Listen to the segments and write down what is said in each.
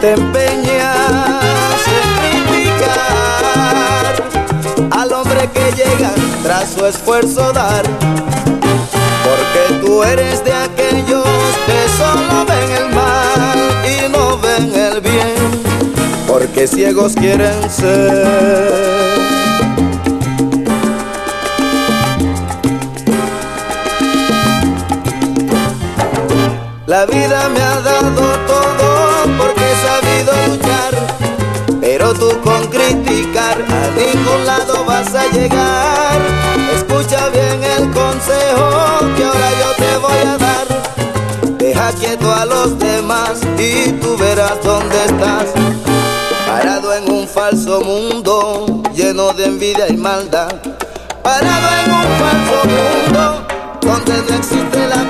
te empeñas en criticar al hombre que llega tras su esfuerzo dar. Porque tú eres de aquellos que solo ven el mal y no ven el bien. Porque ciegos quieren ser. La vida me ha dado todo Tú con criticar a ningún lado vas a llegar. Escucha bien el consejo que ahora yo te voy a dar. Deja quieto a los demás y tú verás dónde estás. Parado en un falso mundo lleno de envidia y maldad. Parado en un falso mundo donde no existe la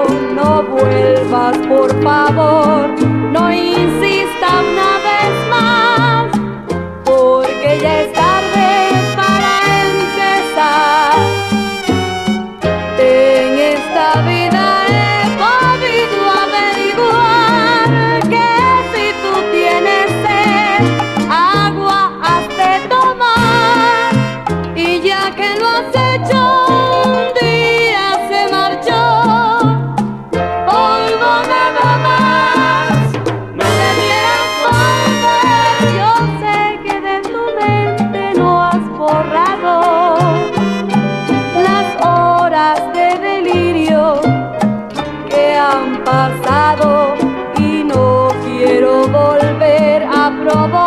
robo